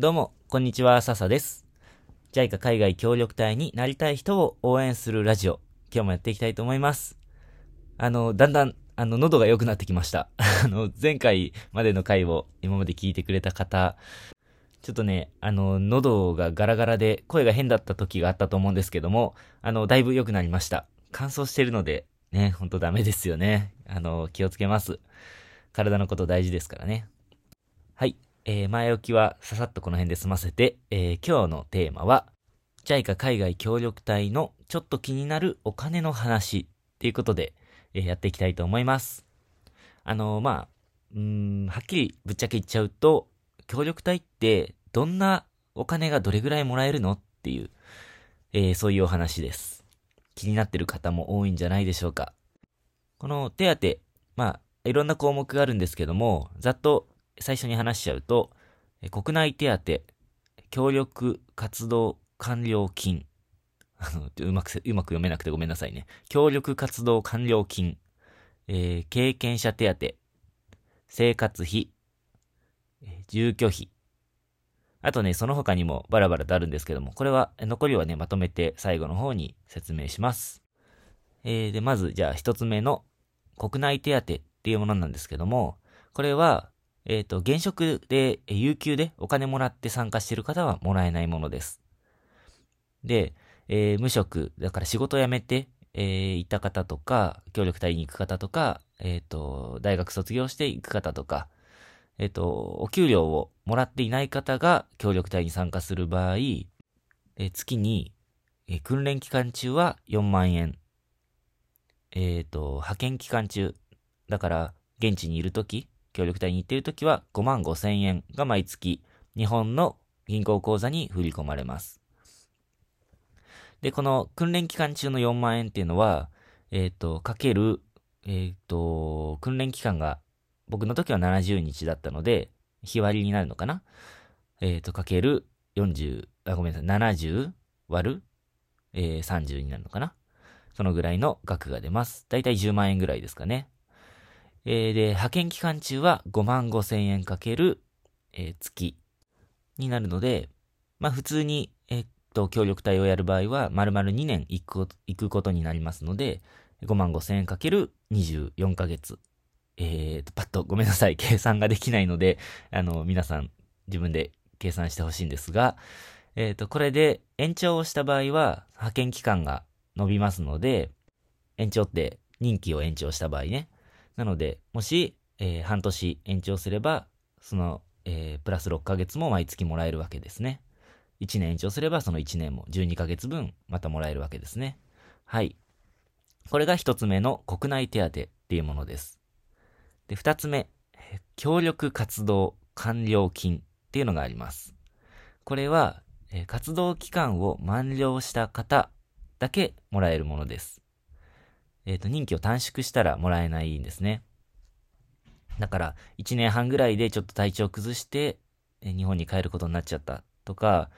どうも、こんにちは、笹です。JICA 海外協力隊になりたい人を応援するラジオ、今日もやっていきたいと思います。あの、だんだん、あの、喉が良くなってきました。あの、前回までの回を今まで聞いてくれた方、ちょっとね、あの、喉がガラガラで声が変だった時があったと思うんですけども、あの、だいぶ良くなりました。乾燥してるので、ね、ほんとダメですよね。あの、気をつけます。体のこと大事ですからね。はい。えー前置きはささっとこの辺で済ませて、えー今日のテーマは、JICA 海外協力隊のちょっと気になるお金の話っていうことで、えーやっていきたいと思います。あのーまあ、うん、はっきりぶっちゃけ言っちゃうと、協力隊ってどんなお金がどれぐらいもらえるのっていう、えーそういうお話です。気になってる方も多いんじゃないでしょうか。この手当、まあ、いろんな項目があるんですけども、ざっと最初に話しちゃうと、国内手当、協力活動完了金。あの、うまく、うまく読めなくてごめんなさいね。協力活動完了金。えー経験者手当、生活費、住居費。あとね、その他にもバラバラとあるんですけども、これは、残りはね、まとめて最後の方に説明します。えーで、まず、じゃあ一つ目の国内手当っていうものなんですけども、これは、えっ、と、現職で、有給でお金もらって参加してる方はもらえないものです。で、えー無職、だから仕事を辞めて、えー行った方とか、協力隊に行く方とか、えっ、と、大学卒業して行く方とか、えっ、と、お給料をもらっていない方が協力隊に参加する場合、え月に、え訓練期間中は4万円。えっ、と、派遣期間中、だから、現地にいるとき、協力隊に行っているときは5万5千円が毎月、日本の銀行口座に振り込まれます。で、この訓練期間中の4万円っていうのは、えっ、と、かける、えっ、と、訓練期間が、僕の時は70日だったので、日割りになるのかな？えっ、と、かける40、あ、ごめんなさい、70割る、えー30になるのかな？そのぐらいの額が出ます。だいたい10万円ぐらいですかね。えーで、派遣期間中は5万5千円かける、えー月になるので、まあ普通に、えーっと、協力隊をやる場合は、丸々2年行くこと行くことになりますので、5万5千円かける24ヶ月。えーと、パッとごめんなさい。計算ができないので、あの、皆さん自分で計算してほしいんですが、えーと、これで延長をした場合は、派遣期間が伸びますので、延長って任期を延長した場合ね。なので、もし、えー半年延長すれば、その、えープラス6ヶ月も毎月もらえるわけですね。1年延長すれば、その1年も12ヶ月分またもらえるわけですね。はい。これが一つ目の国内手当っていうものです。で、二つ目、協力活動完了金っていうのがあります。これは、活動期間を満了した方だけもらえるものです。えっ、と、任期を短縮したらもらえないんですね。だから、1年半ぐらいでちょっと体調を崩して、日本に帰ることになっちゃったとか、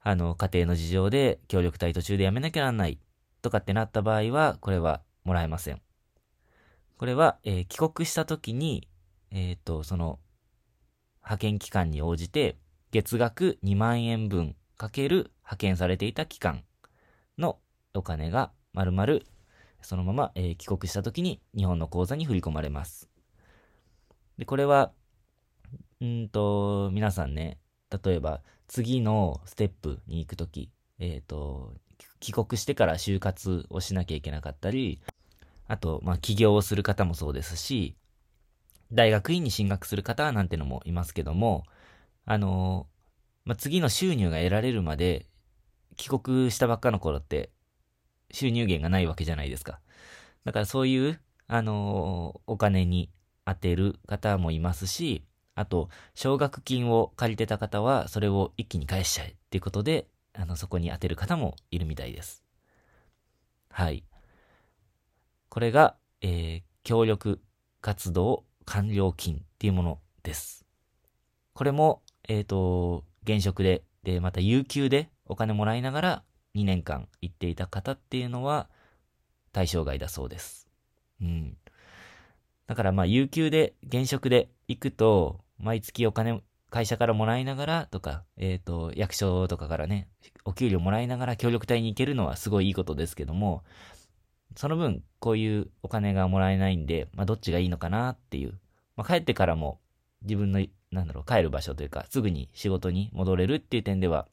あの、家庭の事情で協力隊途中で辞めなきゃなんないとかってなった場合は、これはもらえません。これは、えー帰国した時に、えっ、と、その、派遣期間に応じて、月額2万円分かける派遣されていた期間のお金が丸々そのまま、えー帰国した時に日本の口座に振り込まれます。で、これは、うんと、皆さんね、例えば次のステップに行く時、えっ、と、帰国してから就活をしなきゃいけなかったり、あと、まあ、起業をする方もそうですし、大学院に進学する方なんてのもいますけども、あのまあ、次の収入が得られるまで、帰国したばっかの頃って、収入源がないわけじゃないですか。だからそういう、あのお金に当てる方もいますし、あと、奨学金を借りてた方は、それを一気に返しちゃえっていうことで、あの、そこに当てる方もいるみたいです。はい。これが、えー協力活動完了金っていうものです。これも、えっ、と、現職で、で、また有給でお金もらいながら2年間行っていた方っていうのは対象外だそうです。うん。だからまあ、有給で、現職で行くと、毎月お金会社からもらいながらとか、えっ、と、役所とかからね、お給料もらいながら協力隊に行けるのはすごいいいことですけども、その分、こういうお金がもらえないんで、まあ、どっちがいいのかなっていう。まあ、帰ってからも、自分の、なんだろう、帰る場所というか、すぐに仕事に戻れるっていう点では、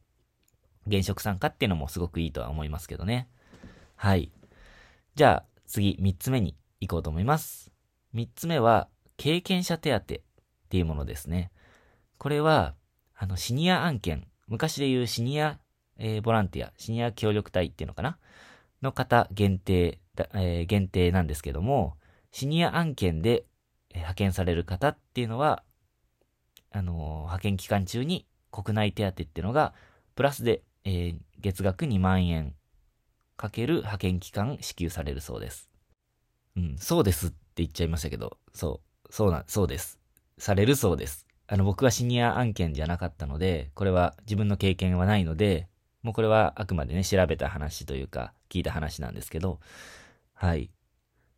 現職参加っていうのもすごくいいとは思いますけどね。はい。じゃあ、次、三つ目に行こうと思います。三つ目は、経験者手当っていうものですね。これは、あの、シニア案件、昔で言うシニア、えー、ボランティア、シニア協力隊っていうのかな？の方限定えー、限定なんですけども、シニア案件で、派遣される方っていうのは、あのー、派遣期間中に国内手当っていうのが、プラスで、えー、月額2万円かける派遣期間支給されるそうです。うん、そうですって言っちゃいましたけど、そう、そうな、そうです。されるそうです。あの、僕はシニア案件じゃなかったので、これは自分の経験はないので、もうこれはあくまでね、調べた話というか、聞いた話なんですけど、はい。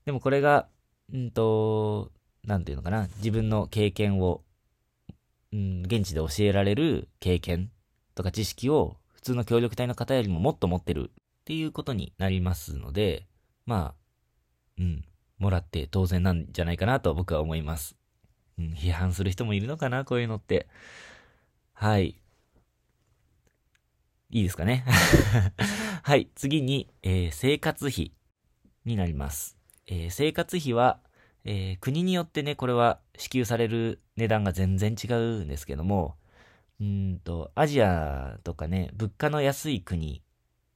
でもこれが、うんと、なんていうのかな、自分の経験を、うん、現地で教えられる経験とか知識を通の協力隊の方よりももっと持ってるっていうことになりますので、まあ、うん、もらって当然なんじゃないかなと僕は思います。うん、批判する人もいるのかな、こういうのって。はい。いいですかね。はい。次に、えー、生活費になります。えー、生活費は、えー、国によってね、これは支給される値段が全然違うんですけども、うんと、アジアとかね、物価の安い国、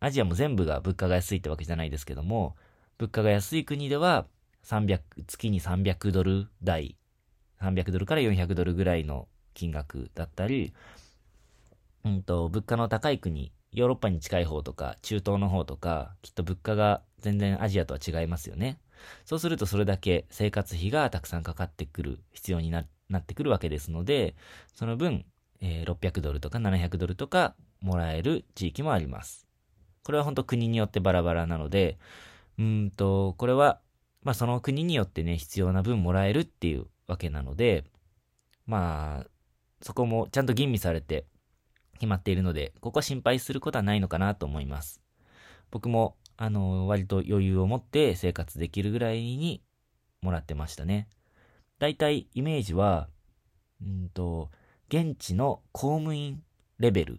アジアも全部が物価が安いってわけじゃないですけども、物価が安い国では、300、月に300ドル台、300ドルから400ドルぐらいの金額だったり、うんと、物価の高い国、ヨーロッパに近い方とか、中東の方とか、きっと物価が全然アジアとは違いますよね。そうするとそれだけ生活費がたくさんかかってくる必要になってくるわけですので、その分、えー、600ドルとか700ドルとかもらえる地域もあります。これは本当国によってバラバラなので、うんと、これは、まあその国によってね、必要な分もらえるっていうわけなので、まあ、そこもちゃんと吟味されて決まっているので、ここは心配することはないのかなと思います。僕もあの、割と余裕を持って生活できるぐらいにもらってましたね。だいたいイメージは、うんと、現地の公務員レベルっ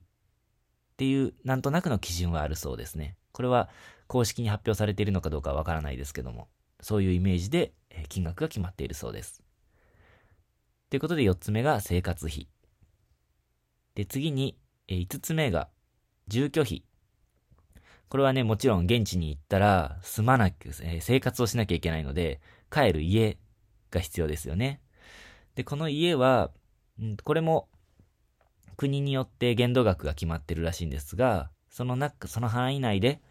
ていうなんとなくの基準はあるそうですね。これは公式に発表されているのかどうかわからないですけども、そういうイメージで金額が決まっているそうです。ということで4つ目が生活費。で、次に5つ目が住居費。これはね、もちろん現地に行ったら住まなく、え、生活をしなきゃいけないので、帰る家が必要ですよね。で、この家は、うん、これも国によって限度額が決まってるらしいんですが、その中、その範囲内で、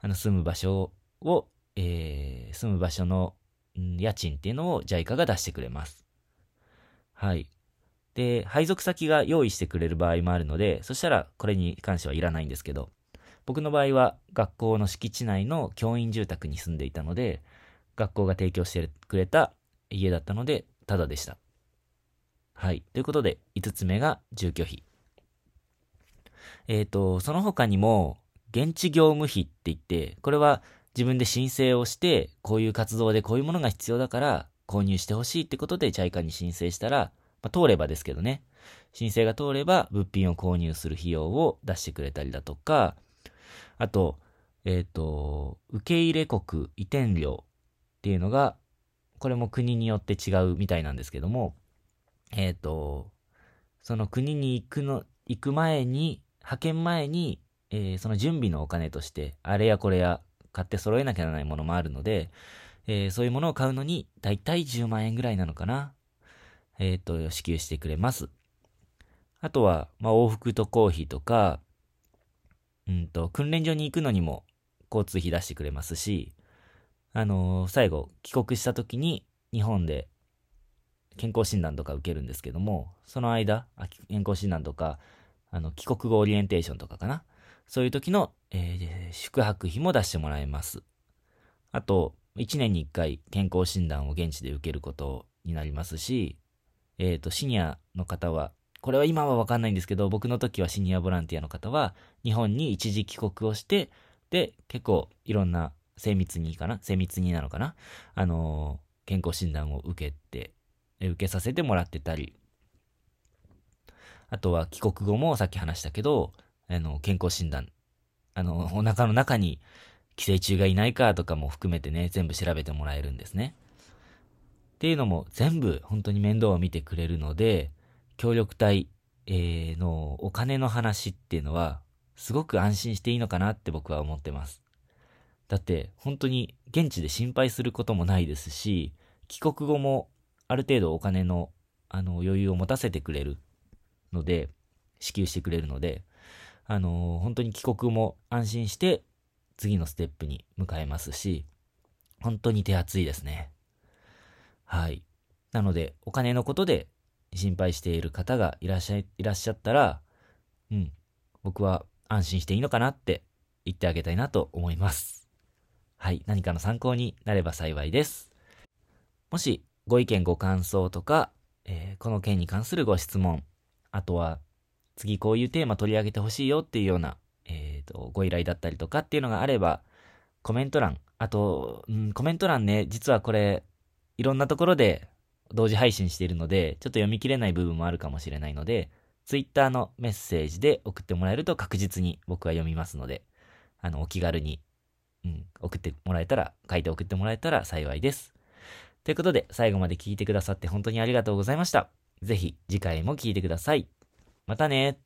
あの、住む場所を、えー、住む場所の、うん、家賃っていうのを JICA が出してくれます。はい。で、配属先が用意してくれる場合もあるので、そしたらこれに関してはいらないんですけど、僕の場合は学校の敷地内の教員住宅に住んでいたので、学校が提供してくれた家だったので、ただでした。はい。ということで、5つ目が住居費。えっ、ー、と、その他にも、現地業務費って言って、これは自分で申請をして、こういう活動でこういうものが必要だから、購入してほしいってことで JICA に申請したら、まあ、通ればですけどね、申請が通れば物品を購入する費用を出してくれたりだとか、あと、えっ、ー、と、受け入れ国移転料っていうのが、これも国によって違うみたいなんですけども、えっ、ー、と、その国に行くの、行く前に、派遣前に、えー、その準備のお金として、あれやこれや買って揃えなきゃならないものもあるので、えー、そういうものを買うのに、だいたい10万円ぐらいなのかな。えっ、と、支給してくれます。あとは、まあ、往復とコーヒーとか、うんと、訓練所に行くのにも交通費出してくれますし、あのー、最後、帰国した時に日本で健康診断とか受けるんですけども、その間、健康診断とか、あの、帰国後オリエンテーションとかかな？そういう時の、えー、宿泊費も出してもらえます。あと、1年に1回健康診断を現地で受けることになりますし、えっ、ー、と、シニアの方はこれは今はわかんないんですけど、僕の時はシニアボランティアの方は、日本に一時帰国をして、で、結構いろんな精密にかな？精密になのかな？あのー、健康診断を受けて、受けさせてもらってたり、あとは帰国後もさっき話したけど、あの、健康診断、あの、お腹の中に寄生虫がいないかとかも含めてね、全部調べてもらえるんですね。っていうのも全部本当に面倒を見てくれるので、協力隊、えー、のお金の話っていうのは、すごく安心していいのかなって僕は思ってます。だって本当に現地で心配することもないですし、帰国後もある程度お金のあの余裕を持たせてくれるので、支給してくれるので、あの、本当に帰国も安心して次のステップに向かえますし、本当に手厚いですね。はい。なので、お金のことで心配している方がいらっしゃい、いらっしゃったら、うん、僕は安心していいのかなって言ってあげたいなと思います。はい。何かの参考になれば幸いです。もし、ご意見ご感想とか、えー、この件に関するご質問、あとは、次こういうテーマ取り上げてほしいよっていうような、えっ、ー、と、ご依頼だったりとかっていうのがあれば、コメント欄、あと、うん、コメント欄ね、実はこれ、いろんなところで同時配信しているので、ちょっと読み切れない部分もあるかもしれないので、Twitter のメッセージで送ってもらえると確実に僕は読みますので、あの、お気軽に、うん、送ってもらえたら、書いて送ってもらえたら幸いです。ということで、最後まで聞いてくださって本当にありがとうございました。ぜひ次回も聞いてください。またね